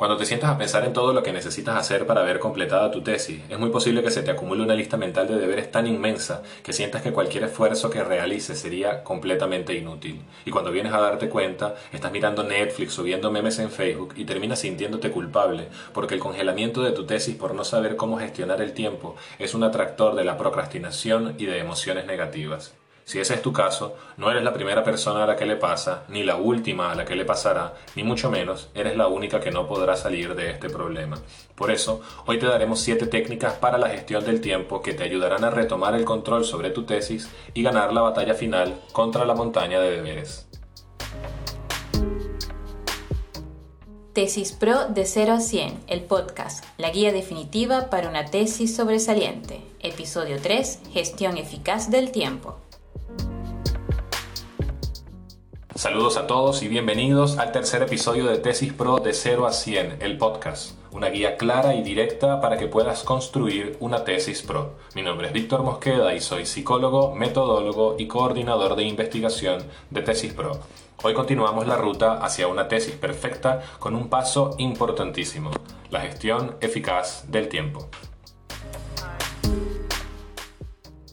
Cuando te sientas a pensar en todo lo que necesitas hacer para ver completada tu tesis, es muy posible que se te acumule una lista mental de deberes tan inmensa que sientas que cualquier esfuerzo que realices sería completamente inútil. Y cuando vienes a darte cuenta, estás mirando Netflix o viendo memes en Facebook y terminas sintiéndote culpable porque el congelamiento de tu tesis por no saber cómo gestionar el tiempo es un atractor de la procrastinación y de emociones negativas. Si ese es tu caso, no eres la primera persona a la que le pasa, ni la última a la que le pasará, ni mucho menos eres la única que no podrá salir de este problema. Por eso, hoy te daremos 7 técnicas para la gestión del tiempo que te ayudarán a retomar el control sobre tu tesis y ganar la batalla final contra la montaña de deberes. Tesis Pro de 0 a 100, el podcast, la guía definitiva para una tesis sobresaliente. Episodio 3, gestión eficaz del tiempo. Saludos a todos y bienvenidos al tercer episodio de Tesis Pro de 0 a 100, el podcast, una guía clara y directa para que puedas construir una tesis pro. Mi nombre es Víctor Mosqueda y soy psicólogo, metodólogo y coordinador de investigación de Tesis Pro. Hoy continuamos la ruta hacia una tesis perfecta con un paso importantísimo, la gestión eficaz del tiempo.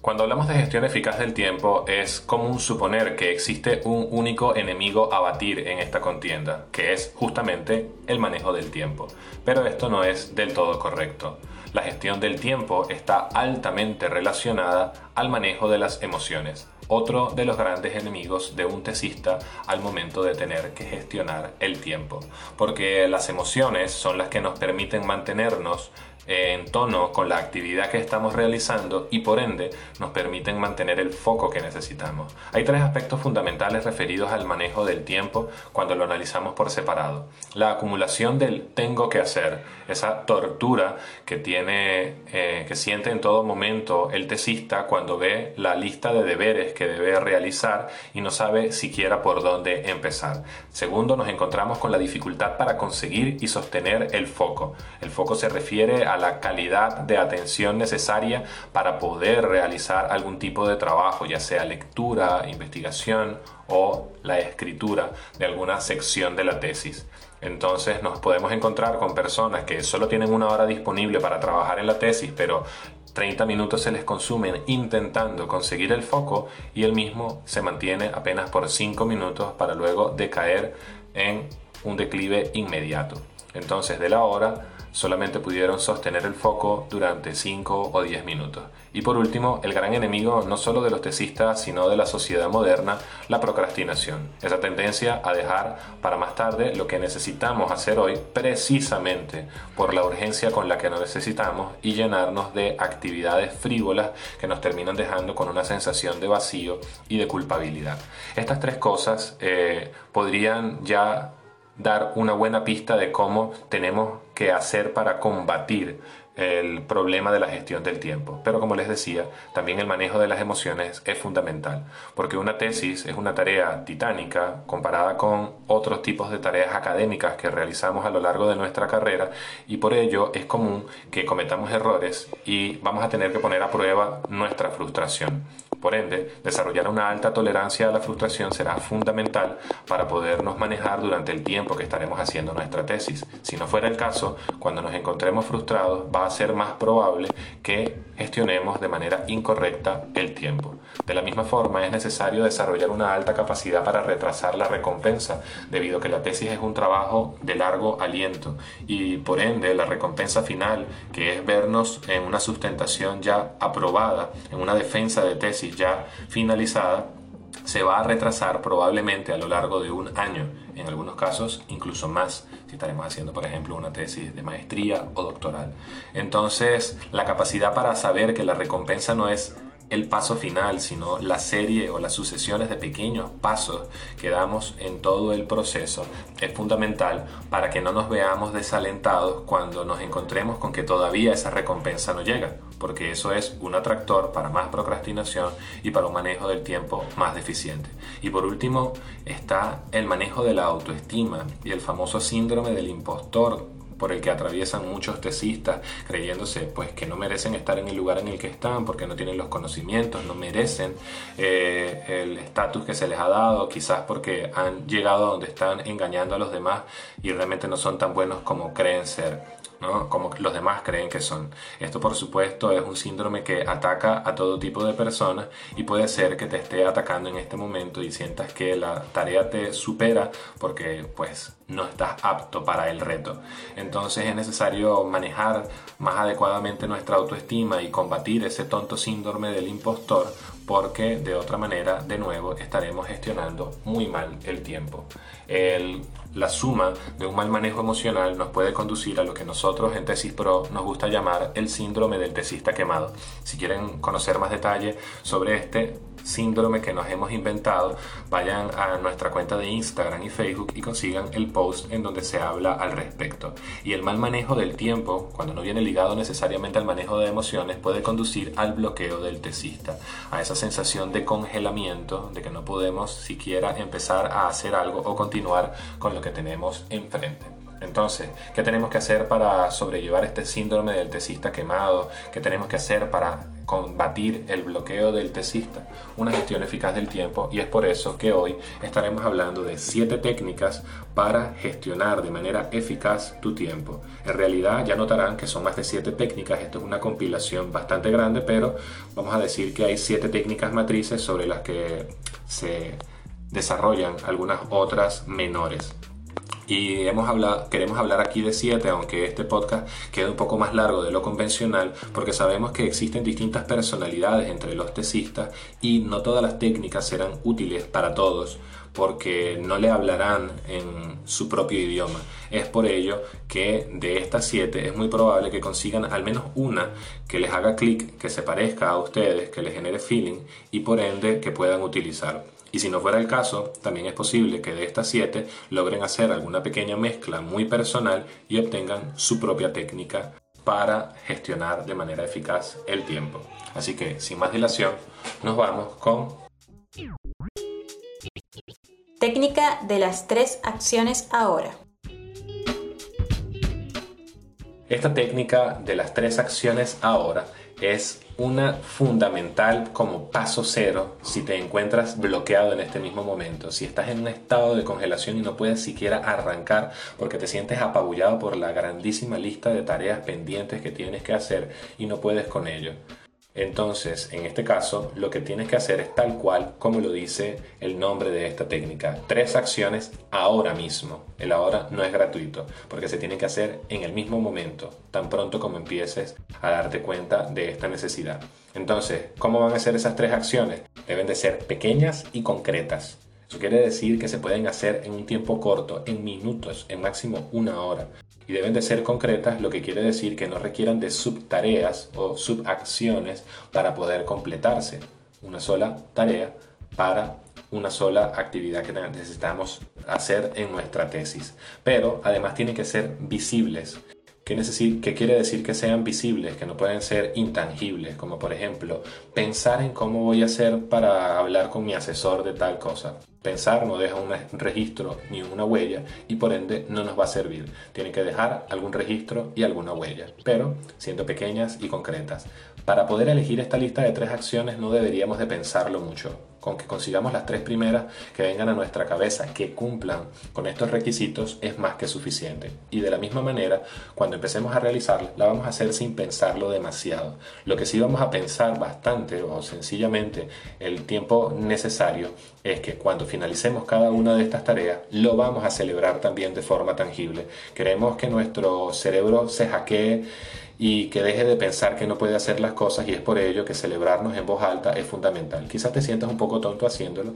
Cuando hablamos de gestión eficaz del tiempo, es común suponer que existe un único enemigo a batir en esta contienda, que es justamente el manejo del tiempo. Pero esto no es del todo correcto. La gestión del tiempo está altamente relacionada al manejo de las emociones, otro de los grandes enemigos de un tesista al momento de tener que gestionar el tiempo, porque las emociones son las que nos permiten mantenernos en tono con la actividad que estamos realizando y por ende nos permiten mantener el foco que necesitamos. Hay tres aspectos fundamentales referidos al manejo del tiempo cuando lo analizamos por separado. La acumulación del tengo que hacer, esa tortura que tiene, eh, que siente en todo momento el tesista cuando ve la lista de deberes que debe realizar y no sabe siquiera por dónde empezar. Segundo, nos encontramos con la dificultad para conseguir y sostener el foco. Foco se refiere a la calidad de atención necesaria para poder realizar algún tipo de trabajo, ya sea lectura, investigación o la escritura de alguna sección de la tesis. Entonces nos podemos encontrar con personas que solo tienen una hora disponible para trabajar en la tesis, pero 30 minutos se les consumen intentando conseguir el foco y el mismo se mantiene apenas por 5 minutos para luego decaer en un declive inmediato. Entonces de la hora solamente pudieron sostener el foco durante 5 o 10 minutos. Y por último, el gran enemigo no solo de los tesistas, sino de la sociedad moderna, la procrastinación. Esa tendencia a dejar para más tarde lo que necesitamos hacer hoy precisamente por la urgencia con la que nos necesitamos y llenarnos de actividades frívolas que nos terminan dejando con una sensación de vacío y de culpabilidad. Estas tres cosas eh, podrían ya dar una buena pista de cómo tenemos que hacer para combatir el problema de la gestión del tiempo. Pero como les decía, también el manejo de las emociones es fundamental, porque una tesis es una tarea titánica comparada con otros tipos de tareas académicas que realizamos a lo largo de nuestra carrera y por ello es común que cometamos errores y vamos a tener que poner a prueba nuestra frustración. Por ende, desarrollar una alta tolerancia a la frustración será fundamental para podernos manejar durante el tiempo que estaremos haciendo nuestra tesis. Si no fuera el caso, cuando nos encontremos frustrados va a ser más probable que gestionemos de manera incorrecta el tiempo. De la misma forma, es necesario desarrollar una alta capacidad para retrasar la recompensa, debido a que la tesis es un trabajo de largo aliento y por ende la recompensa final, que es vernos en una sustentación ya aprobada, en una defensa de tesis, ya finalizada se va a retrasar probablemente a lo largo de un año, en algunos casos incluso más, si estaremos haciendo por ejemplo una tesis de maestría o doctoral. Entonces, la capacidad para saber que la recompensa no es el paso final, sino la serie o las sucesiones de pequeños pasos que damos en todo el proceso es fundamental para que no nos veamos desalentados cuando nos encontremos con que todavía esa recompensa no llega, porque eso es un atractor para más procrastinación y para un manejo del tiempo más deficiente. Y por último está el manejo de la autoestima y el famoso síndrome del impostor por el que atraviesan muchos tesistas, creyéndose pues que no merecen estar en el lugar en el que están, porque no tienen los conocimientos, no merecen eh, el estatus que se les ha dado, quizás porque han llegado a donde están engañando a los demás y realmente no son tan buenos como creen ser. Como los demás creen que son. Esto por supuesto es un síndrome que ataca a todo tipo de personas y puede ser que te esté atacando en este momento y sientas que la tarea te supera porque pues no estás apto para el reto. Entonces es necesario manejar más adecuadamente nuestra autoestima y combatir ese tonto síndrome del impostor porque de otra manera de nuevo estaremos gestionando muy mal el tiempo. La suma de un mal manejo emocional nos puede conducir a lo que nosotros en Tesis Pro nos gusta llamar el síndrome del tesista quemado. Si quieren conocer más detalle sobre este, síndrome que nos hemos inventado, vayan a nuestra cuenta de Instagram y Facebook y consigan el post en donde se habla al respecto. Y el mal manejo del tiempo, cuando no viene ligado necesariamente al manejo de emociones, puede conducir al bloqueo del tesista, a esa sensación de congelamiento, de que no podemos siquiera empezar a hacer algo o continuar con lo que tenemos enfrente. Entonces, ¿qué tenemos que hacer para sobrellevar este síndrome del tesista quemado? ¿Qué tenemos que hacer para combatir el bloqueo del tesista, una gestión eficaz del tiempo y es por eso que hoy estaremos hablando de siete técnicas para gestionar de manera eficaz tu tiempo. En realidad ya notarán que son más de siete técnicas, esto es una compilación bastante grande, pero vamos a decir que hay siete técnicas matrices sobre las que se desarrollan algunas otras menores. Y queremos hablar aquí de 7, aunque este podcast quede un poco más largo de lo convencional, porque sabemos que existen distintas personalidades entre los tesistas y no todas las técnicas serán útiles para todos porque no le hablarán en su propio idioma. Es por ello que de estas 7 es muy probable que consigan al menos una que les haga clic, que se parezca a ustedes, que les genere feeling y por ende que puedan utilizar. Y si no fuera el caso, también es posible que de estas siete logren hacer alguna pequeña mezcla muy personal y obtengan su propia técnica para gestionar de manera eficaz el tiempo. Así que, sin más dilación, nos vamos con... Técnica de las tres acciones ahora. Esta técnica de las tres acciones ahora es una fundamental como paso cero si te encuentras bloqueado en este mismo momento, si estás en un estado de congelación y no puedes siquiera arrancar porque te sientes apabullado por la grandísima lista de tareas pendientes que tienes que hacer y no puedes con ello. Entonces, en este caso, lo que tienes que hacer es tal cual como lo dice el nombre de esta técnica. Tres acciones ahora mismo. El ahora no es gratuito, porque se tiene que hacer en el mismo momento, tan pronto como empieces a darte cuenta de esta necesidad. Entonces, ¿cómo van a ser esas tres acciones? Deben de ser pequeñas y concretas. Eso quiere decir que se pueden hacer en un tiempo corto, en minutos, en máximo una hora y deben de ser concretas, lo que quiere decir que no requieran de subtareas o subacciones para poder completarse. Una sola tarea para una sola actividad que necesitamos hacer en nuestra tesis. Pero además tienen que ser visibles. ¿Qué, ¿Qué quiere decir que sean visibles? Que no pueden ser intangibles, como por ejemplo pensar en cómo voy a hacer para hablar con mi asesor de tal cosa. Pensar no deja un registro ni una huella y por ende no nos va a servir. Tiene que dejar algún registro y alguna huella, pero siendo pequeñas y concretas. Para poder elegir esta lista de tres acciones no deberíamos de pensarlo mucho. Con que consigamos las tres primeras que vengan a nuestra cabeza, que cumplan con estos requisitos, es más que suficiente. Y de la misma manera, cuando empecemos a realizarla, la vamos a hacer sin pensarlo demasiado. Lo que sí vamos a pensar bastante o sencillamente el tiempo necesario es que cuando finalicemos cada una de estas tareas, lo vamos a celebrar también de forma tangible. Queremos que nuestro cerebro se hackee y que deje de pensar que no puede hacer las cosas y es por ello que celebrarnos en voz alta es fundamental. Quizás te sientas un poco tonto haciéndolo,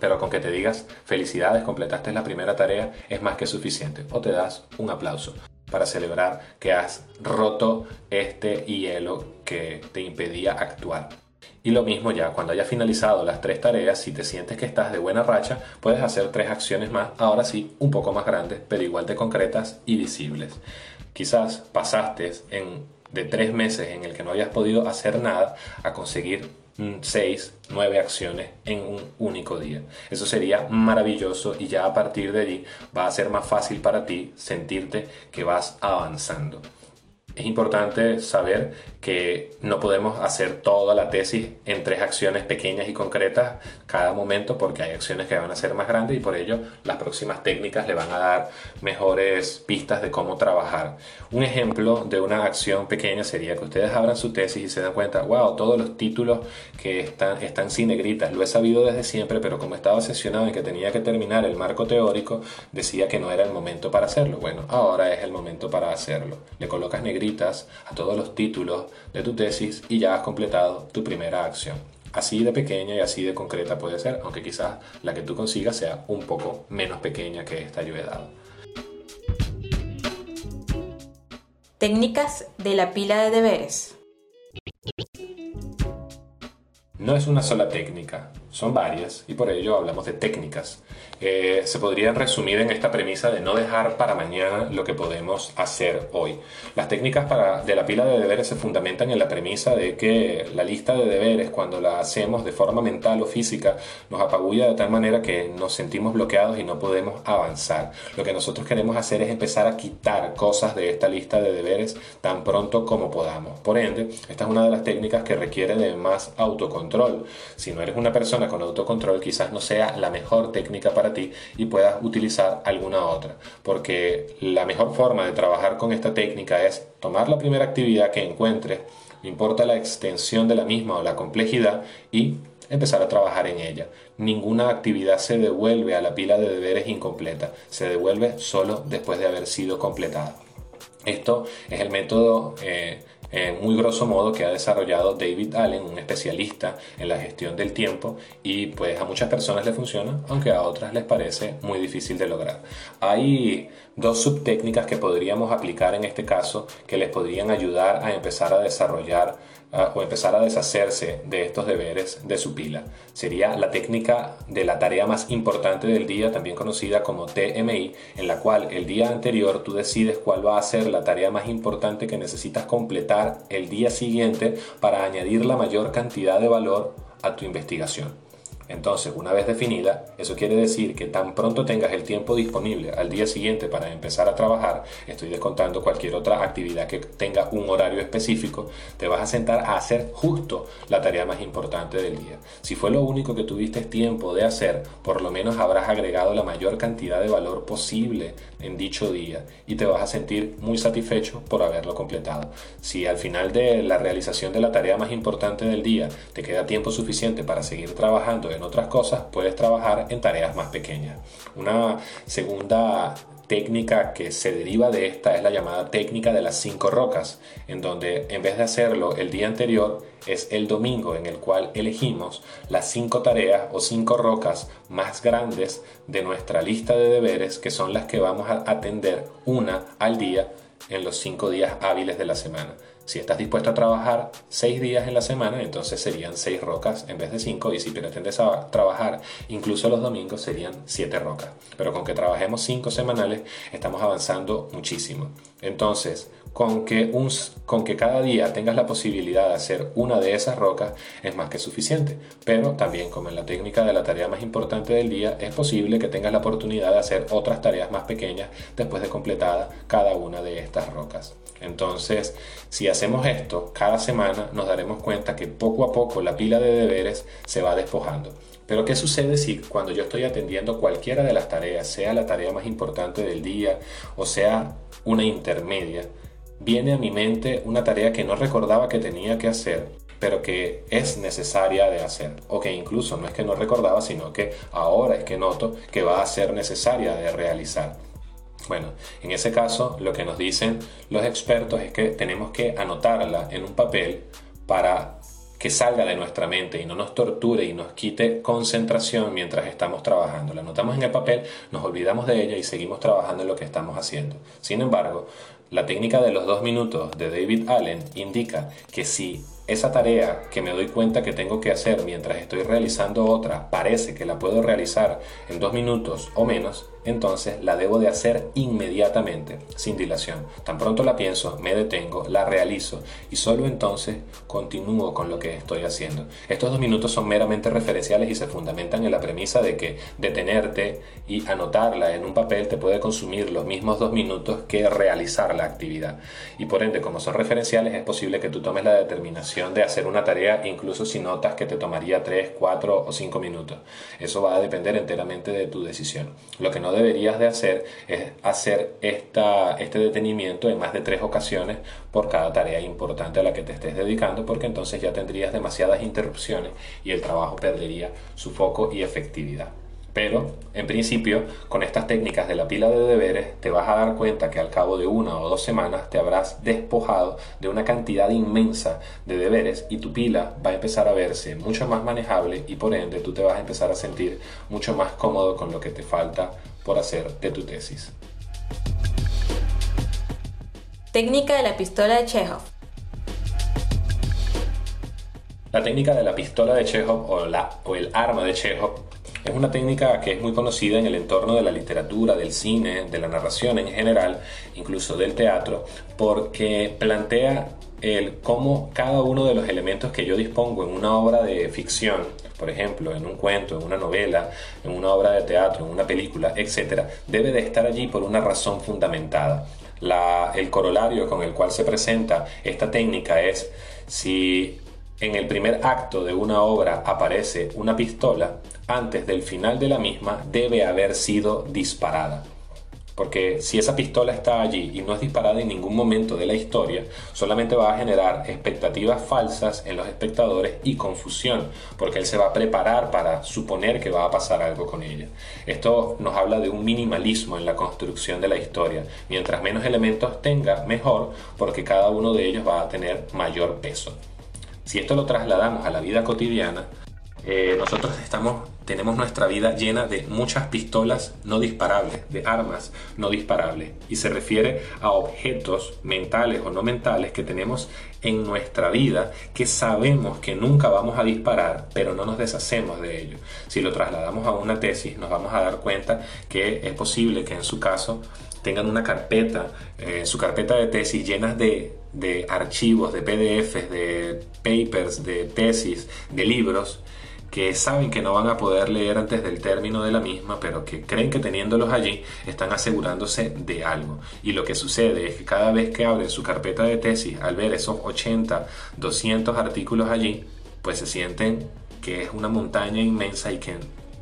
pero con que te digas felicidades, completaste la primera tarea es más que suficiente o te das un aplauso para celebrar que has roto este hielo que te impedía actuar. Y lo mismo ya, cuando hayas finalizado las tres tareas, si te sientes que estás de buena racha, puedes hacer tres acciones más, ahora sí, un poco más grandes, pero igual de concretas y visibles. Quizás pasaste en, de tres meses en el que no hayas podido hacer nada a conseguir 6, 9 acciones en un único día. Eso sería maravilloso y ya a partir de allí va a ser más fácil para ti sentirte que vas avanzando. Es importante saber que no podemos hacer toda la tesis en tres acciones pequeñas y concretas cada momento porque hay acciones que van a ser más grandes y por ello las próximas técnicas le van a dar mejores pistas de cómo trabajar. Un ejemplo de una acción pequeña sería que ustedes abran su tesis y se dan cuenta, wow, todos los títulos que están, están sin negritas, lo he sabido desde siempre, pero como estaba obsesionado en que tenía que terminar el marco teórico, decía que no era el momento para hacerlo. Bueno, ahora es el momento para hacerlo. Le colocas negritas a todos los títulos de tu tesis y ya has completado tu primera acción. Así de pequeña y así de concreta puede ser, aunque quizás la que tú consigas sea un poco menos pequeña que esta yo he dado. Técnicas de la pila de deberes. No es una sola técnica, son varias y por ello hablamos de técnicas. Eh, se podrían resumir en esta premisa de no dejar para mañana lo que podemos hacer hoy. Las técnicas para, de la pila de deberes se fundamentan en la premisa de que la lista de deberes, cuando la hacemos de forma mental o física, nos apagulla de tal manera que nos sentimos bloqueados y no podemos avanzar. Lo que nosotros queremos hacer es empezar a quitar cosas de esta lista de deberes tan pronto como podamos. Por ende, esta es una de las técnicas que requiere de más autocontrol. Si no eres una persona con autocontrol, quizás no sea la mejor técnica para ti y puedas utilizar alguna otra. Porque la mejor forma de trabajar con esta técnica es tomar la primera actividad que encuentres, no importa la extensión de la misma o la complejidad, y empezar a trabajar en ella. Ninguna actividad se devuelve a la pila de deberes incompleta, se devuelve solo después de haber sido completada. Esto es el método eh, en muy grosso modo que ha desarrollado David Allen, un especialista en la gestión del tiempo y pues a muchas personas le funciona, aunque a otras les parece muy difícil de lograr. Hay dos subtécnicas que podríamos aplicar en este caso que les podrían ayudar a empezar a desarrollar o empezar a deshacerse de estos deberes de su pila. Sería la técnica de la tarea más importante del día, también conocida como TMI, en la cual el día anterior tú decides cuál va a ser la tarea más importante que necesitas completar el día siguiente para añadir la mayor cantidad de valor a tu investigación. Entonces, una vez definida, eso quiere decir que tan pronto tengas el tiempo disponible al día siguiente para empezar a trabajar, estoy descontando cualquier otra actividad que tenga un horario específico, te vas a sentar a hacer justo la tarea más importante del día. Si fue lo único que tuviste tiempo de hacer, por lo menos habrás agregado la mayor cantidad de valor posible en dicho día y te vas a sentir muy satisfecho por haberlo completado. Si al final de la realización de la tarea más importante del día te queda tiempo suficiente para seguir trabajando otras cosas, puedes trabajar en tareas más pequeñas. Una segunda técnica que se deriva de esta es la llamada técnica de las cinco rocas, en donde en vez de hacerlo el día anterior, es el domingo en el cual elegimos las cinco tareas o cinco rocas más grandes de nuestra lista de deberes, que son las que vamos a atender una al día en los cinco días hábiles de la semana. Si estás dispuesto a trabajar seis días en la semana, entonces serían seis rocas en vez de cinco. Y si pretendes trabajar incluso los domingos, serían siete rocas. Pero con que trabajemos cinco semanales, estamos avanzando muchísimo. Entonces, con que, un, con que cada día tengas la posibilidad de hacer una de esas rocas es más que suficiente. Pero también, como en la técnica de la tarea más importante del día, es posible que tengas la oportunidad de hacer otras tareas más pequeñas después de completada cada una de estas rocas. Entonces, si hacemos esto cada semana, nos daremos cuenta que poco a poco la pila de deberes se va despojando. Pero ¿qué sucede si cuando yo estoy atendiendo cualquiera de las tareas, sea la tarea más importante del día o sea una intermedia, viene a mi mente una tarea que no recordaba que tenía que hacer, pero que es necesaria de hacer, o que incluso no es que no recordaba, sino que ahora es que noto que va a ser necesaria de realizar. Bueno, en ese caso lo que nos dicen los expertos es que tenemos que anotarla en un papel para que salga de nuestra mente y no nos torture y nos quite concentración mientras estamos trabajando. La anotamos en el papel, nos olvidamos de ella y seguimos trabajando en lo que estamos haciendo. Sin embargo, la técnica de los dos minutos de David Allen indica que si esa tarea que me doy cuenta que tengo que hacer mientras estoy realizando otra parece que la puedo realizar en dos minutos o menos, entonces la debo de hacer inmediatamente, sin dilación. Tan pronto la pienso, me detengo, la realizo y solo entonces continúo con lo que estoy haciendo. Estos dos minutos son meramente referenciales y se fundamentan en la premisa de que detenerte y anotarla en un papel te puede consumir los mismos dos minutos que realizar la actividad. Y por ende, como son referenciales, es posible que tú tomes la determinación de hacer una tarea incluso si notas que te tomaría 3, 4 o 5 minutos. Eso va a depender enteramente de tu decisión. Lo que no deberías de hacer es hacer esta, este detenimiento en más de tres ocasiones por cada tarea importante a la que te estés dedicando, porque entonces ya tendrías demasiadas interrupciones y el trabajo perdería su foco y efectividad. Pero, en principio, con estas técnicas de la pila de deberes, te vas a dar cuenta que al cabo de una o dos semanas te habrás despojado de una cantidad inmensa de deberes y tu pila va a empezar a verse mucho más manejable y por ende tú te vas a empezar a sentir mucho más cómodo con lo que te falta por hacer de tu tesis. Técnica de la pistola de Chekhov. La técnica de la pistola de Chekhov o, la, o el arma de Chekhov es una técnica que es muy conocida en el entorno de la literatura, del cine, de la narración en general, incluso del teatro, porque plantea el cómo cada uno de los elementos que yo dispongo en una obra de ficción por ejemplo, en un cuento, en una novela, en una obra de teatro, en una película, etc., debe de estar allí por una razón fundamentada. el corolario con el cual se presenta esta técnica es si en el primer acto de una obra aparece una pistola, antes del final de la misma debe haber sido disparada. Porque si esa pistola está allí y no es disparada en ningún momento de la historia, solamente va a generar expectativas falsas en los espectadores y confusión, porque él se va a preparar para suponer que va a pasar algo con ella. Esto nos habla de un minimalismo en la construcción de la historia. Mientras menos elementos tenga, mejor, porque cada uno de ellos va a tener mayor peso. Si esto lo trasladamos a la vida cotidiana, eh, nosotros estamos, tenemos nuestra vida llena de muchas pistolas no disparables, de armas no disparables, y se refiere a objetos mentales o no mentales que tenemos en nuestra vida que sabemos que nunca vamos a disparar, pero no nos deshacemos de ello. Si lo trasladamos a una tesis, nos vamos a dar cuenta que es posible que en su caso tengan una carpeta, eh, su carpeta de tesis llenas de, de archivos, de PDFs, de papers, de tesis, de libros, que saben que no van a poder leer antes del término de la misma, pero que creen que teniéndolos allí están asegurándose de algo. Y lo que sucede es que cada vez que abren su carpeta de tesis, al ver esos 80, 200 artículos allí, pues se sienten que es una montaña inmensa y que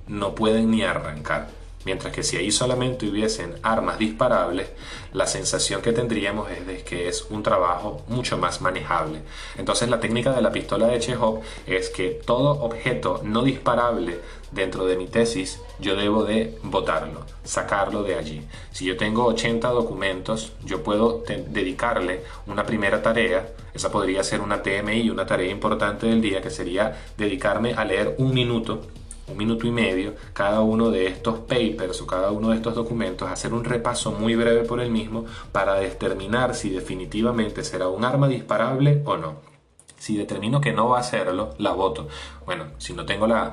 no pueden ni arrancar. Mientras que si ahí solamente hubiesen armas disparables, la sensación que tendríamos es de que es un trabajo mucho más manejable. Entonces la técnica de la pistola de Chekhov es que todo objeto no disparable dentro de mi tesis yo debo de botarlo, sacarlo de allí. Si yo tengo 80 documentos, yo puedo dedicarle una primera tarea, esa podría ser una TMI, una tarea importante del día, que sería dedicarme a leer un minuto un minuto y medio cada uno de estos papers o cada uno de estos documentos, hacer un repaso muy breve por el mismo para determinar si definitivamente será un arma disparable o no. Si determino que no va a serlo, la voto. Bueno, si no tengo la,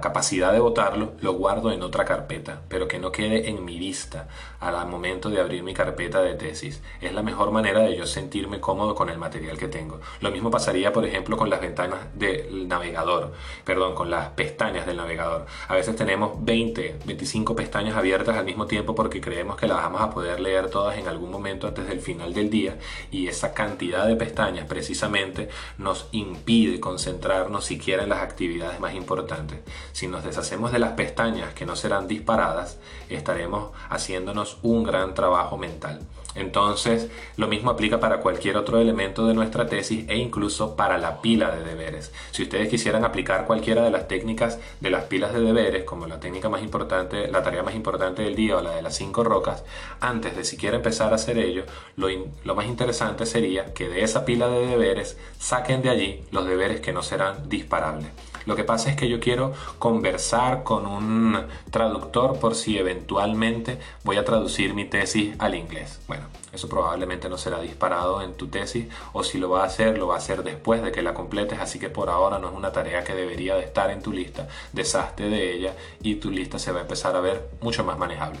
capacidad de votarlo, lo guardo en otra carpeta, pero que no quede en mi vista al momento de abrir mi carpeta de tesis. Es la mejor manera de yo sentirme cómodo con el material que tengo. Lo mismo pasaría, por ejemplo, con las ventanas del navegador, perdón, con las pestañas del navegador. A veces tenemos 20, 25 pestañas abiertas al mismo tiempo porque creemos que las vamos a poder leer todas en algún momento antes del final del día y esa cantidad de pestañas precisamente nos impide concentrarnos siquiera en las actividades más importantes. Si nos deshacemos de las pestañas que no serán disparadas, estaremos haciéndonos un gran trabajo mental. Entonces, lo mismo aplica para cualquier otro elemento de nuestra tesis e incluso para la pila de deberes. Si ustedes quisieran aplicar cualquiera de las técnicas de las pilas de deberes, como la técnica más importante, la tarea más importante del día o la de las cinco rocas, antes de siquiera empezar a hacer ello, lo, lo más interesante sería que de esa pila de deberes saquen de allí los deberes que no serán disparables. Lo que pasa es que yo quiero conversar con un traductor por si eventualmente voy a traducir mi tesis al inglés. Bueno, eso probablemente no será disparado en tu tesis o si lo va a hacer, lo va a hacer después de que la completes, así que por ahora no es una tarea que debería de estar en tu lista. Deshazte de ella y tu lista se va a empezar a ver mucho más manejable.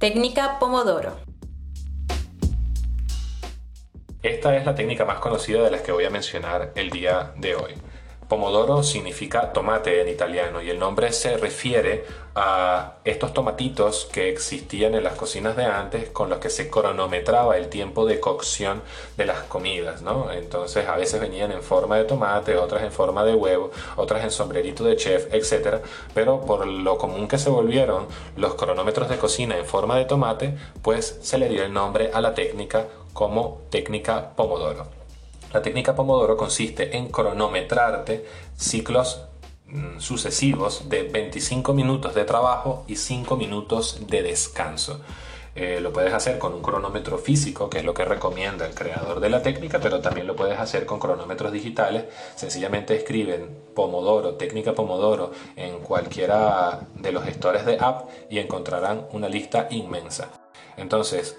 Técnica Pomodoro. Esta es la técnica más conocida de las que voy a mencionar el día de hoy. Pomodoro significa tomate en italiano y el nombre se refiere a estos tomatitos que existían en las cocinas de antes con los que se cronometraba el tiempo de cocción de las comidas, ¿no? Entonces a veces venían en forma de tomate, otras en forma de huevo, otras en sombrerito de chef, etc. Pero por lo común que se volvieron los cronómetros de cocina en forma de tomate, pues se le dio el nombre a la técnica como técnica Pomodoro. La técnica Pomodoro consiste en cronometrarte ciclos mm, sucesivos de 25 minutos de trabajo y 5 minutos de descanso. Eh, lo puedes hacer con un cronómetro físico, que es lo que recomienda el creador de la técnica, pero también lo puedes hacer con cronómetros digitales. Sencillamente escriben Pomodoro, técnica Pomodoro, en cualquiera de los gestores de app y encontrarán una lista inmensa. Entonces,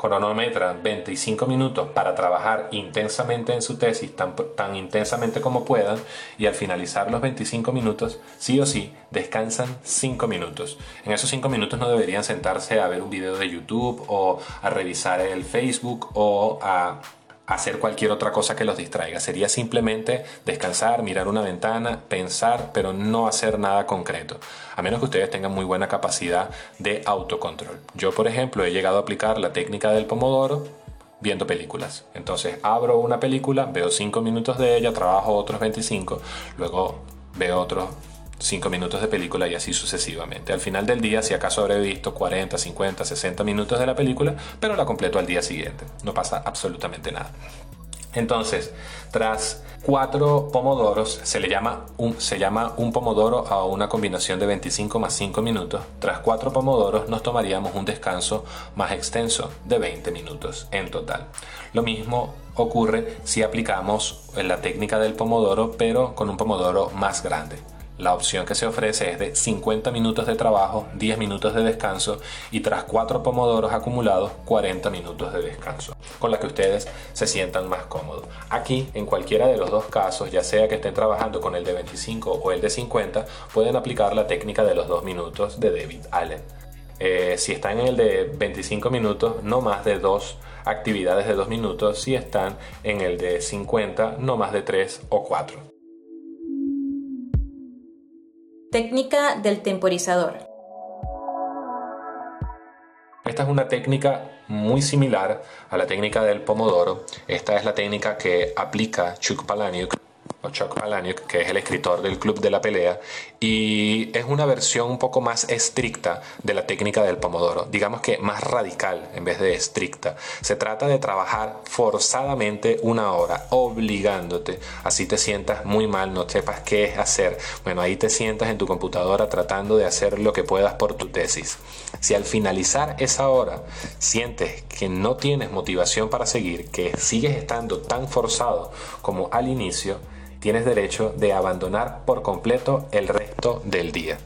cronometran 25 minutos para trabajar intensamente en su tesis, tan, tan, intensamente como puedan, y al finalizar los 25 minutos, sí o sí, descansan 5 minutos. En esos 5 minutos no deberían sentarse a ver un video de YouTube o a revisar el Facebook o a hacer cualquier otra cosa que los distraiga. Sería simplemente descansar, mirar una ventana, pensar, pero no hacer nada concreto. A menos que ustedes tengan muy buena capacidad de autocontrol. Yo, por ejemplo, he llegado a aplicar la técnica del pomodoro viendo películas. Entonces abro una película, veo 5 minutos de ella, trabajo otros 25, luego veo otros 5 minutos de película y así sucesivamente. Al final del día, si acaso habré visto 40, 50, 60 minutos de la película, pero la completo al día siguiente. No pasa absolutamente nada. Entonces, tras cuatro pomodoros, se le llama un, se llama un pomodoro a una combinación de 25 más 5 minutos. Tras cuatro pomodoros nos tomaríamos un descanso más extenso de 20 minutos en total. Lo mismo ocurre si aplicamos la técnica del pomodoro, pero con un pomodoro más grande. La opción que se ofrece es de 50 minutos de trabajo, 10 minutos de descanso y tras 4 pomodoros acumulados, 40 minutos de descanso, con la que ustedes se sientan más cómodos. Aquí, en cualquiera de los dos casos, ya sea que estén trabajando con el de 25 o el de 50, pueden aplicar la técnica de los 2 minutos de David Allen. Eh, si están en el de 25 minutos, no más de 2 actividades de 2 minutos. Si están en el de 50, no más de 3 o 4. Técnica del temporizador. Esta es una técnica muy similar a la técnica del pomodoro. Esta es la técnica que aplica Chuck Palahniuk o Chuck Palahniuk, que es el escritor del Club de la Pelea, y es una versión un poco más estricta de la técnica del pomodoro, digamos que más radical en vez de estricta. Se trata de trabajar forzadamente una hora, obligándote, así te sientas muy mal, no sepas qué hacer. Bueno, ahí te sientas en tu computadora tratando de hacer lo que puedas por tu tesis. Si al finalizar esa hora sientes que no tienes motivación para seguir, que sigues estando tan forzado como al inicio, tienes derecho de abandonar por completo el resto del día.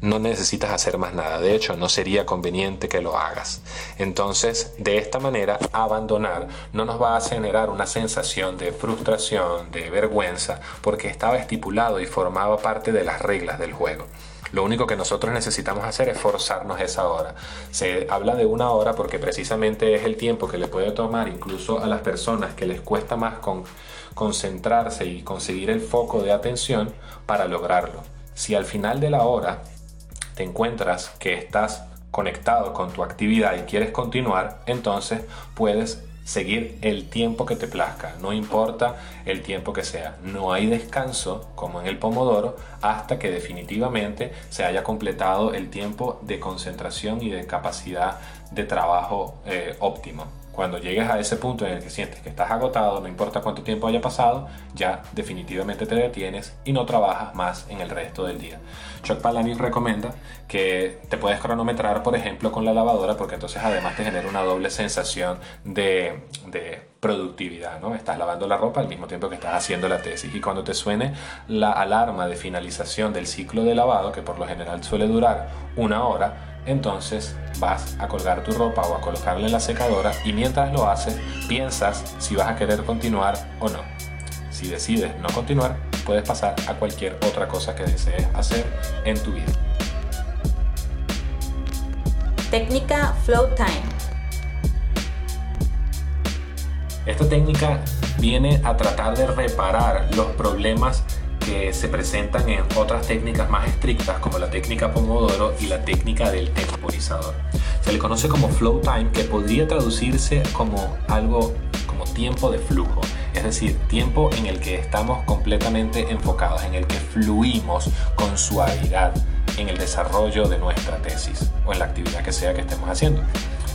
No necesitas hacer más nada, de hecho no sería conveniente que lo hagas. Entonces, de esta manera, abandonar no nos va a generar una sensación de frustración, de vergüenza, porque estaba estipulado y formaba parte de las reglas del juego. Lo único que nosotros necesitamos hacer es forzarnos esa hora. Se habla de una hora porque precisamente es el tiempo que le puede tomar incluso a las personas que les cuesta más con concentrarse y conseguir el foco de atención para lograrlo. Si al final de la hora te encuentras que estás conectado con tu actividad y quieres continuar, entonces puedes seguir el tiempo que te plazca, no importa el tiempo que sea. No hay descanso, como en el pomodoro, hasta que definitivamente se haya completado el tiempo de concentración y de capacidad de trabajo eh, óptimo. Cuando llegues a ese punto en el que sientes que estás agotado, no importa cuánto tiempo haya pasado, ya definitivamente te detienes y no trabajas más en el resto del día. Chuck Palahniuk recomienda que te puedes cronometrar, por ejemplo, con la lavadora, porque entonces además te genera una doble sensación de, productividad, ¿no? Estás lavando la ropa al mismo tiempo que estás haciendo la tesis y cuando te suene la alarma de finalización del ciclo de lavado, que por lo general suele durar una hora, entonces vas a colgar tu ropa o a colocarla en la secadora y mientras lo haces piensas si vas a querer continuar o no. Si decides no continuar, puedes pasar a cualquier otra cosa que desees hacer en tu vida. Técnica Flow Time. Esta técnica viene a tratar de reparar los problemas que se presentan en otras técnicas más estrictas como la técnica Pomodoro y la técnica del temporizador. Se le conoce como flow time que podría traducirse como algo como tiempo de flujo, es decir, tiempo en el que estamos completamente enfocados, en el que fluimos con suavidad en el desarrollo de nuestra tesis o en la actividad que sea que estemos haciendo.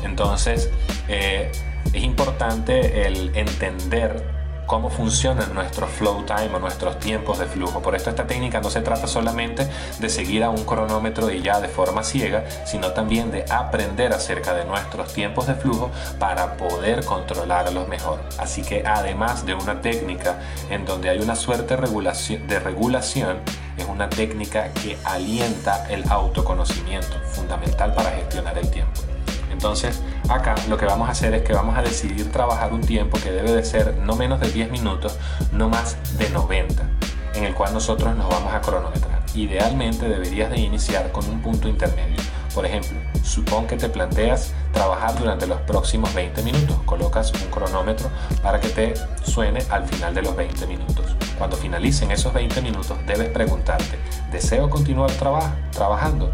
Entonces, eh, es importante el entender cómo funcionan nuestros flow time o nuestros tiempos de flujo. Por esto esta técnica no se trata solamente de seguir a un cronómetro y ya de forma ciega, sino también de aprender acerca de nuestros tiempos de flujo para poder controlarlos mejor. Así que además de una técnica en donde hay una suerte de regulación, es una técnica que alienta el autoconocimiento, fundamental para gestionar el tiempo. Entonces, acá lo que vamos a hacer es que vamos a decidir trabajar un tiempo que debe de ser no menos de 10 minutos, no más de 90, en el cual nosotros nos vamos a cronometrar. Idealmente deberías de iniciar con un punto intermedio. Por ejemplo, supón que te planteas trabajar durante los próximos 20 minutos. Colocas un cronómetro para que te suene al final de los 20 minutos. Cuando finalicen esos 20 minutos debes preguntarte, ¿deseo continuar trabajando?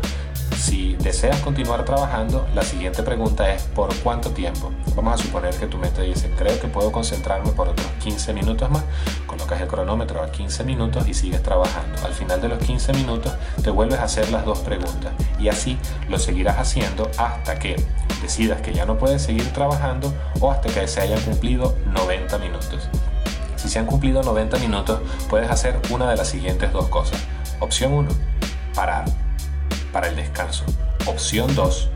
Si deseas continuar trabajando, la siguiente pregunta es ¿por cuánto tiempo? Vamos a suponer que tu mente dice, creo que puedo concentrarme por otros 15 minutos más. Colocas el cronómetro a 15 minutos y sigues trabajando. Al final de los 15 minutos te vuelves a hacer las dos preguntas y así lo seguirás haciendo hasta que decidas que ya no puedes seguir trabajando o hasta que se hayan cumplido 90 minutos. Si se han cumplido 90 minutos, puedes hacer una de las siguientes dos cosas. Opción 1, parar para el descanso. Opción 2.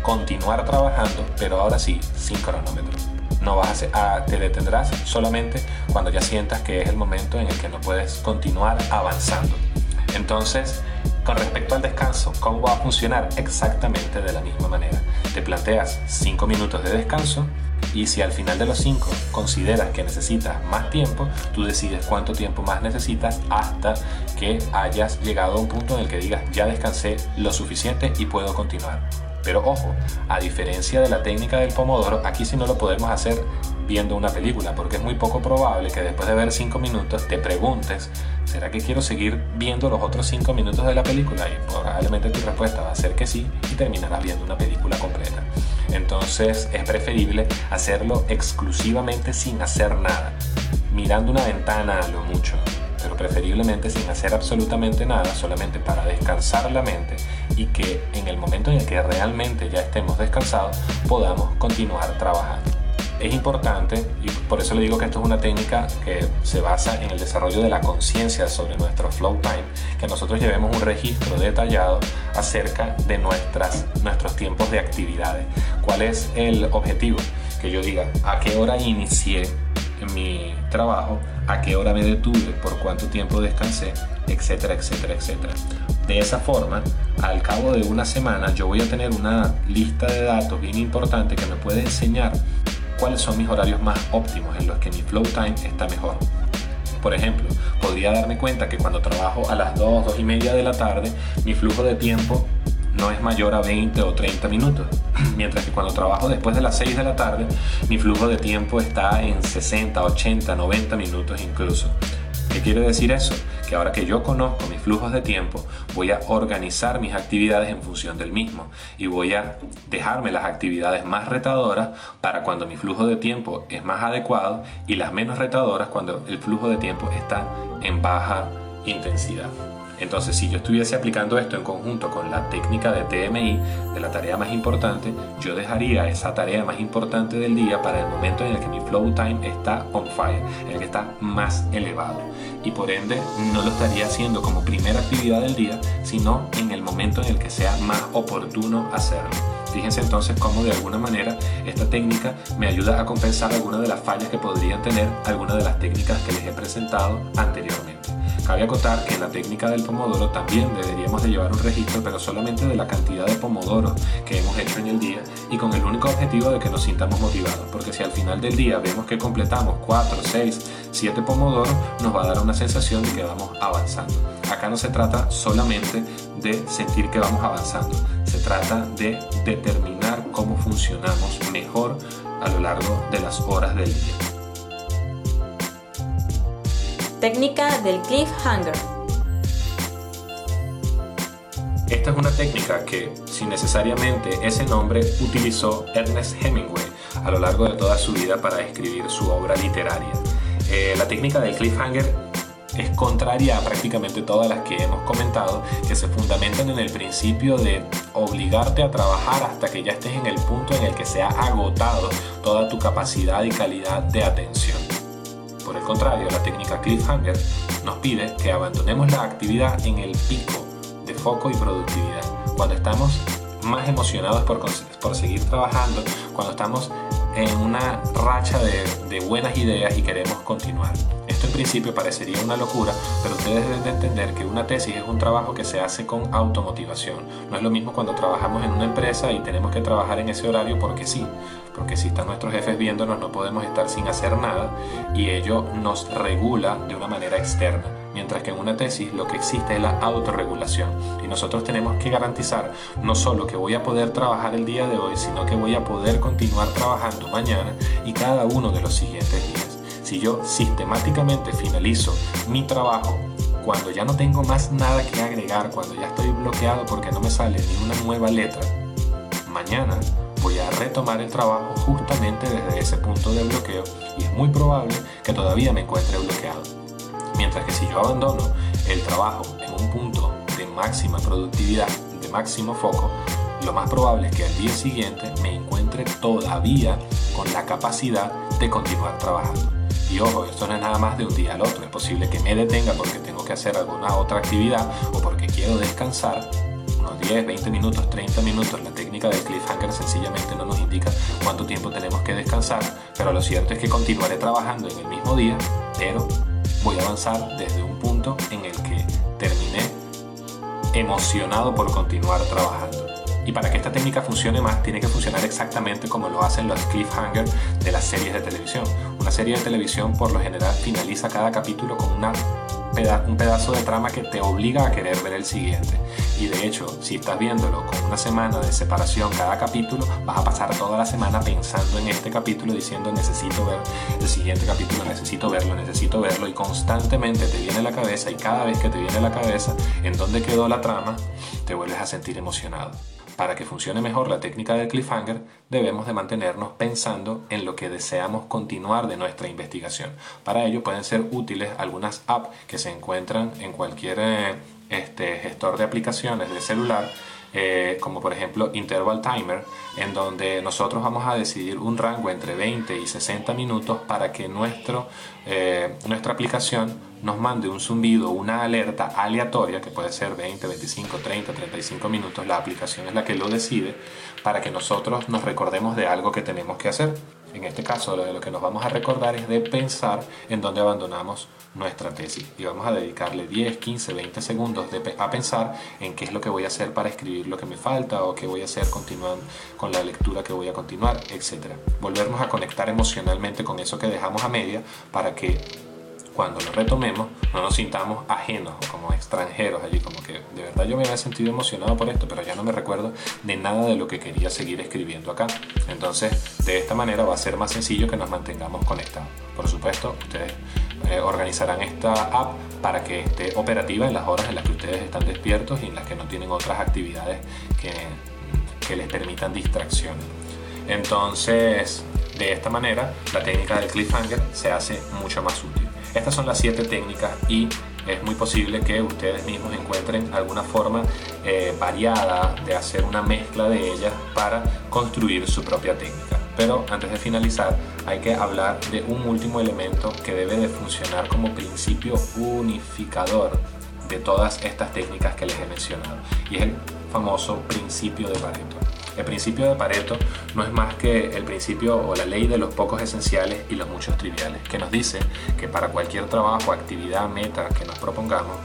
Continuar trabajando, pero ahora sí, sin cronómetro. No vas a, te detendrás solamente cuando ya sientas que es el momento en el que no puedes continuar avanzando. Entonces, con respecto al descanso, ¿cómo va a funcionar? Exactamente de la misma manera. Te planteas 5 minutos de descanso y si al final de los 5 consideras que necesitas más tiempo, tú decides cuánto tiempo más necesitas hasta que hayas llegado a un punto en el que digas ya descansé lo suficiente y puedo continuar. Pero ojo, a diferencia de la técnica del pomodoro, aquí sí no lo podemos hacer viendo una película, porque es muy poco probable que después de ver 5 minutos te preguntes, ¿será que quiero seguir viendo los otros 5 minutos de la película? Y probablemente tu respuesta va a ser que sí y terminarás viendo una película completa. Entonces es preferible hacerlo exclusivamente sin hacer nada, mirando una ventana a lo mucho, pero preferiblemente sin hacer absolutamente nada, solamente para descansar la mente y que en el momento en el que realmente ya estemos descansados podamos continuar trabajando es importante, y por eso le digo que esto es una técnica que se basa en el desarrollo de la conciencia sobre nuestro flow time, que nosotros llevemos un registro detallado acerca de nuestras, nuestros tiempos de actividades. ¿Cuál es el objetivo? Que yo diga a qué hora inicié mi trabajo, a qué hora me detuve, por cuánto tiempo descansé, etcétera, etcétera, etcétera. De esa forma, al cabo de una semana yo voy a tener una lista de datos bien importante que me puede enseñar cuáles son mis horarios más óptimos en los que mi flow time está mejor. Por ejemplo, podría darme cuenta que cuando trabajo a las 2, 2 y media de la tarde, mi flujo de tiempo no es mayor a 20 o 30 minutos, mientras que cuando trabajo después de las 6 de la tarde, mi flujo de tiempo está en 60, 80, 90 minutos incluso. ¿Qué quiere decir eso? Que ahora que yo conozco mis flujos de tiempo, voy a organizar mis actividades en función del mismo y voy a dejarme las actividades más retadoras para cuando mi flujo de tiempo es más adecuado y las menos retadoras cuando el flujo de tiempo está en baja intensidad. Entonces, si yo estuviese aplicando esto en conjunto con la técnica de TMI, de la tarea más importante, yo dejaría esa tarea más importante del día para el momento en el que mi flow time está on fire, el que está más elevado. Y por ende, no lo estaría haciendo como primera actividad del día, sino en el momento en el que sea más oportuno hacerlo. Fíjense entonces cómo de alguna manera esta técnica me ayuda a compensar algunas de las fallas que podrían tener algunas de las técnicas que les he presentado anteriormente. Cabe acotar que en la técnica del pomodoro también deberíamos de llevar un registro, pero solamente de la cantidad de pomodoro que hemos hecho en el día y con el único objetivo de que nos sintamos motivados, porque si al final del día vemos que completamos 4, 6, 7 pomodoros, nos va a dar una sensación de que vamos avanzando. Acá no se trata solamente de sentir que vamos avanzando, se trata de determinar cómo funcionamos mejor a lo largo de las horas del día. Técnica del cliffhanger. Esta es una técnica que, sin necesariamente ese nombre, utilizó Ernest Hemingway a lo largo de toda su vida para escribir su obra literaria. Eh, la técnica del cliffhanger es contraria a prácticamente todas las que hemos comentado, que se fundamentan en el principio de obligarte a trabajar hasta que ya estés en el punto en el que se ha agotado toda tu capacidad y calidad de atención. Por el contrario, la técnica cliffhanger nos pide que abandonemos la actividad en el pico de foco y productividad, cuando estamos más emocionados por, por seguir trabajando, cuando estamos en una racha de, de buenas ideas y queremos continuar. En principio parecería una locura, pero ustedes deben de entender que una tesis es un trabajo que se hace con automotivación. No es lo mismo cuando trabajamos en una empresa y tenemos que trabajar en ese horario porque sí, porque si están nuestros jefes viéndonos no podemos estar sin hacer nada y ello nos regula de una manera externa. Mientras que en una tesis lo que existe es la autorregulación y nosotros tenemos que garantizar no solo que voy a poder trabajar el día de hoy, sino que voy a poder continuar trabajando mañana y cada uno de los siguientes días si yo sistemáticamente finalizo mi trabajo cuando ya no tengo más nada que agregar, cuando ya estoy bloqueado porque no me sale ni una nueva letra, mañana voy a retomar el trabajo justamente desde ese punto de bloqueo y es muy probable que todavía me encuentre bloqueado. Mientras que si yo abandono el trabajo en un punto de máxima productividad, de máximo foco, lo más probable es que al día siguiente me encuentre todavía con la capacidad de continuar trabajando. Y ojo, esto no es nada más de un día al otro. Es posible que me detenga porque tengo que hacer alguna otra actividad o porque quiero descansar. Unos 10, 20 minutos, 30 minutos. La técnica del cliffhanger sencillamente no nos indica cuánto tiempo tenemos que descansar. Pero lo cierto es que continuaré trabajando en el mismo día, pero voy a avanzar desde un punto en el que terminé emocionado por continuar trabajando. Y para que esta técnica funcione más, tiene que funcionar exactamente como lo hacen los cliffhangers de las series de televisión. Una serie de televisión por lo general finaliza cada capítulo con una un pedazo de trama que te obliga a querer ver el siguiente. Y de hecho, si estás viéndolo con una semana de separación cada capítulo, vas a pasar toda la semana pensando en este capítulo diciendo necesito ver el siguiente capítulo, necesito verlo, necesito verlo y constantemente te viene la cabeza y cada vez que te viene la cabeza en dónde quedó la trama, te vuelves a sentir emocionado. Para que funcione mejor la técnica del cliffhanger, debemos de mantenernos pensando en lo que deseamos continuar de nuestra investigación. Para ello pueden ser útiles algunas apps que se encuentran en cualquier eh, este, gestor de aplicaciones de celular eh, como por ejemplo Interval Timer, en donde nosotros vamos a decidir un rango entre 20 y 60 minutos para que nuestro, eh, nuestra aplicación nos mande un zumbido, una alerta aleatoria, que puede ser 20, 25, 30, 35 minutos, la aplicación es la que lo decide, para que nosotros nos recordemos de algo que tenemos que hacer. En este caso, lo de lo que nos vamos a recordar es de pensar en dónde abandonamos nuestra tesis y vamos a dedicarle 10, 15, 20 segundos a pensar en qué es lo que voy a hacer para escribir lo que me falta o qué voy a hacer continuando con la lectura que voy a continuar, etc. Volvernos a conectar emocionalmente con eso que dejamos a media para que cuando lo retomemos no nos sintamos ajenos o como extranjeros allí, como que de verdad yo me había sentido emocionado por esto, pero ya no me recuerdo de nada de lo que quería seguir escribiendo acá. Entonces, de esta manera va a ser más sencillo que nos mantengamos conectados. Por supuesto, ustedes eh, organizarán esta app para que esté operativa en las horas en las que ustedes están despiertos y en las que no tienen otras actividades que, que les permitan distracción. Entonces, de esta manera, la técnica del cliffhanger se hace mucho más útil. Estas son las siete técnicas y es muy posible que ustedes mismos encuentren alguna forma eh, variada de hacer una mezcla de ellas para construir su propia técnica. Pero antes de finalizar, hay que hablar de un último elemento que debe de funcionar como principio unificador de todas estas técnicas que les he mencionado, y es el famoso principio de Pareto. El principio de Pareto no es más que el principio o la ley de los pocos esenciales y los muchos triviales, que nos dice que para cualquier trabajo, actividad, meta que nos propongamos,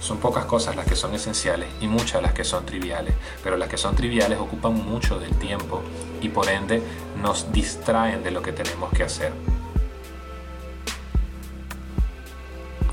son pocas cosas las que son esenciales y muchas las que son triviales, pero las que son triviales ocupan mucho del tiempo y por ende nos distraen de lo que tenemos que hacer.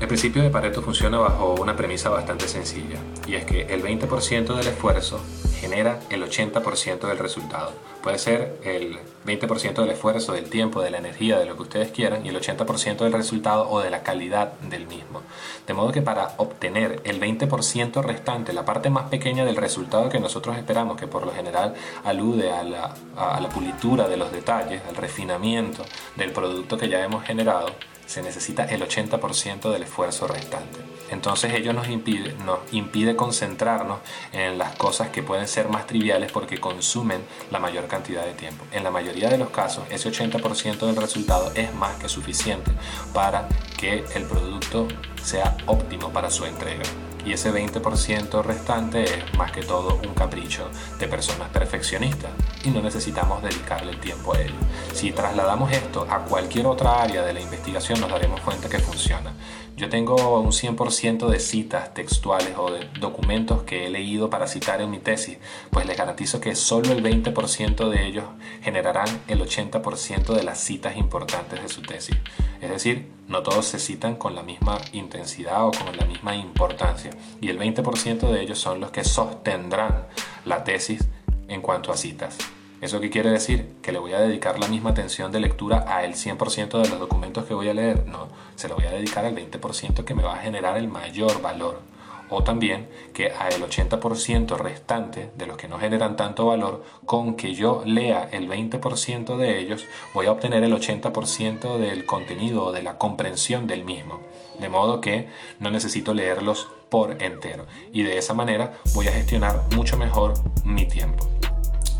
El principio de Pareto funciona bajo una premisa bastante sencilla, y es que el 20% del esfuerzo genera el 80% del resultado. Puede ser el 20% del esfuerzo, del tiempo, de la energía, de lo que ustedes quieran, y el 80% del resultado o de la calidad del mismo. De modo que para obtener el 20% restante, la parte más pequeña del resultado que nosotros esperamos, que por lo general alude a la, pulitura de los detalles, al refinamiento del producto que ya hemos generado, se necesita el 80% del esfuerzo restante. Entonces ello nos impide, nos impide concentrarnos en las cosas que pueden ser más triviales porque consumen la mayor cantidad de tiempo. En la mayoría de los casos, ese 80% del resultado es más que suficiente para que el producto sea óptimo para su entrega y ese 20% restante es más que todo un capricho de personas perfeccionistas y no necesitamos dedicarle el tiempo a ello. Si trasladamos esto a cualquier otra área de la investigación nos daremos cuenta que funciona. Yo tengo un 100% de citas textuales o de documentos que he leído para citar en mi tesis, pues les garantizo que solo el 20% de ellos generarán el 80% de las citas importantes de su tesis. Es decir, no todos se citan con la misma intensidad o con la misma importancia, y el 20% de ellos son los que sostendrán la tesis en cuanto a citas. ¿Eso qué quiere decir? ¿Que le voy a dedicar la misma atención de lectura a el 100% de los documentos que voy a leer? No, se lo voy a dedicar al 20% que me va a generar el mayor valor. O también que a el 80% restante de los que no generan tanto valor, con que yo lea el 20% de ellos, voy a obtener el 80% del contenido o de la comprensión del mismo. De modo que no necesito leerlos por entero. Y de esa manera voy a gestionar mucho mejor mi tiempo.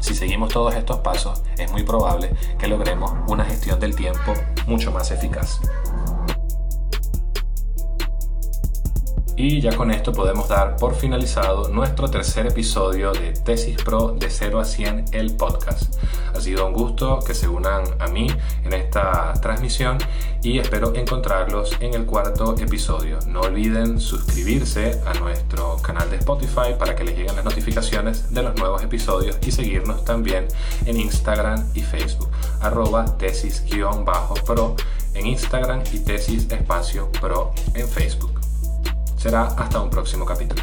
Si seguimos todos estos pasos, es muy probable que logremos una gestión del tiempo mucho más eficaz. Y ya con esto podemos dar por finalizado nuestro tercer episodio de Tesis Pro de 0 a 100 el podcast. Ha sido un gusto que se unan a mí en esta transmisión y espero encontrarlos en el cuarto episodio. No olviden suscribirse a nuestro canal de Spotify para que les lleguen las notificaciones de los nuevos episodios y seguirnos también en Instagram y Facebook arroba tesis-pro en Instagram y tesis espacio pro en Facebook. Será hasta un próximo capítulo.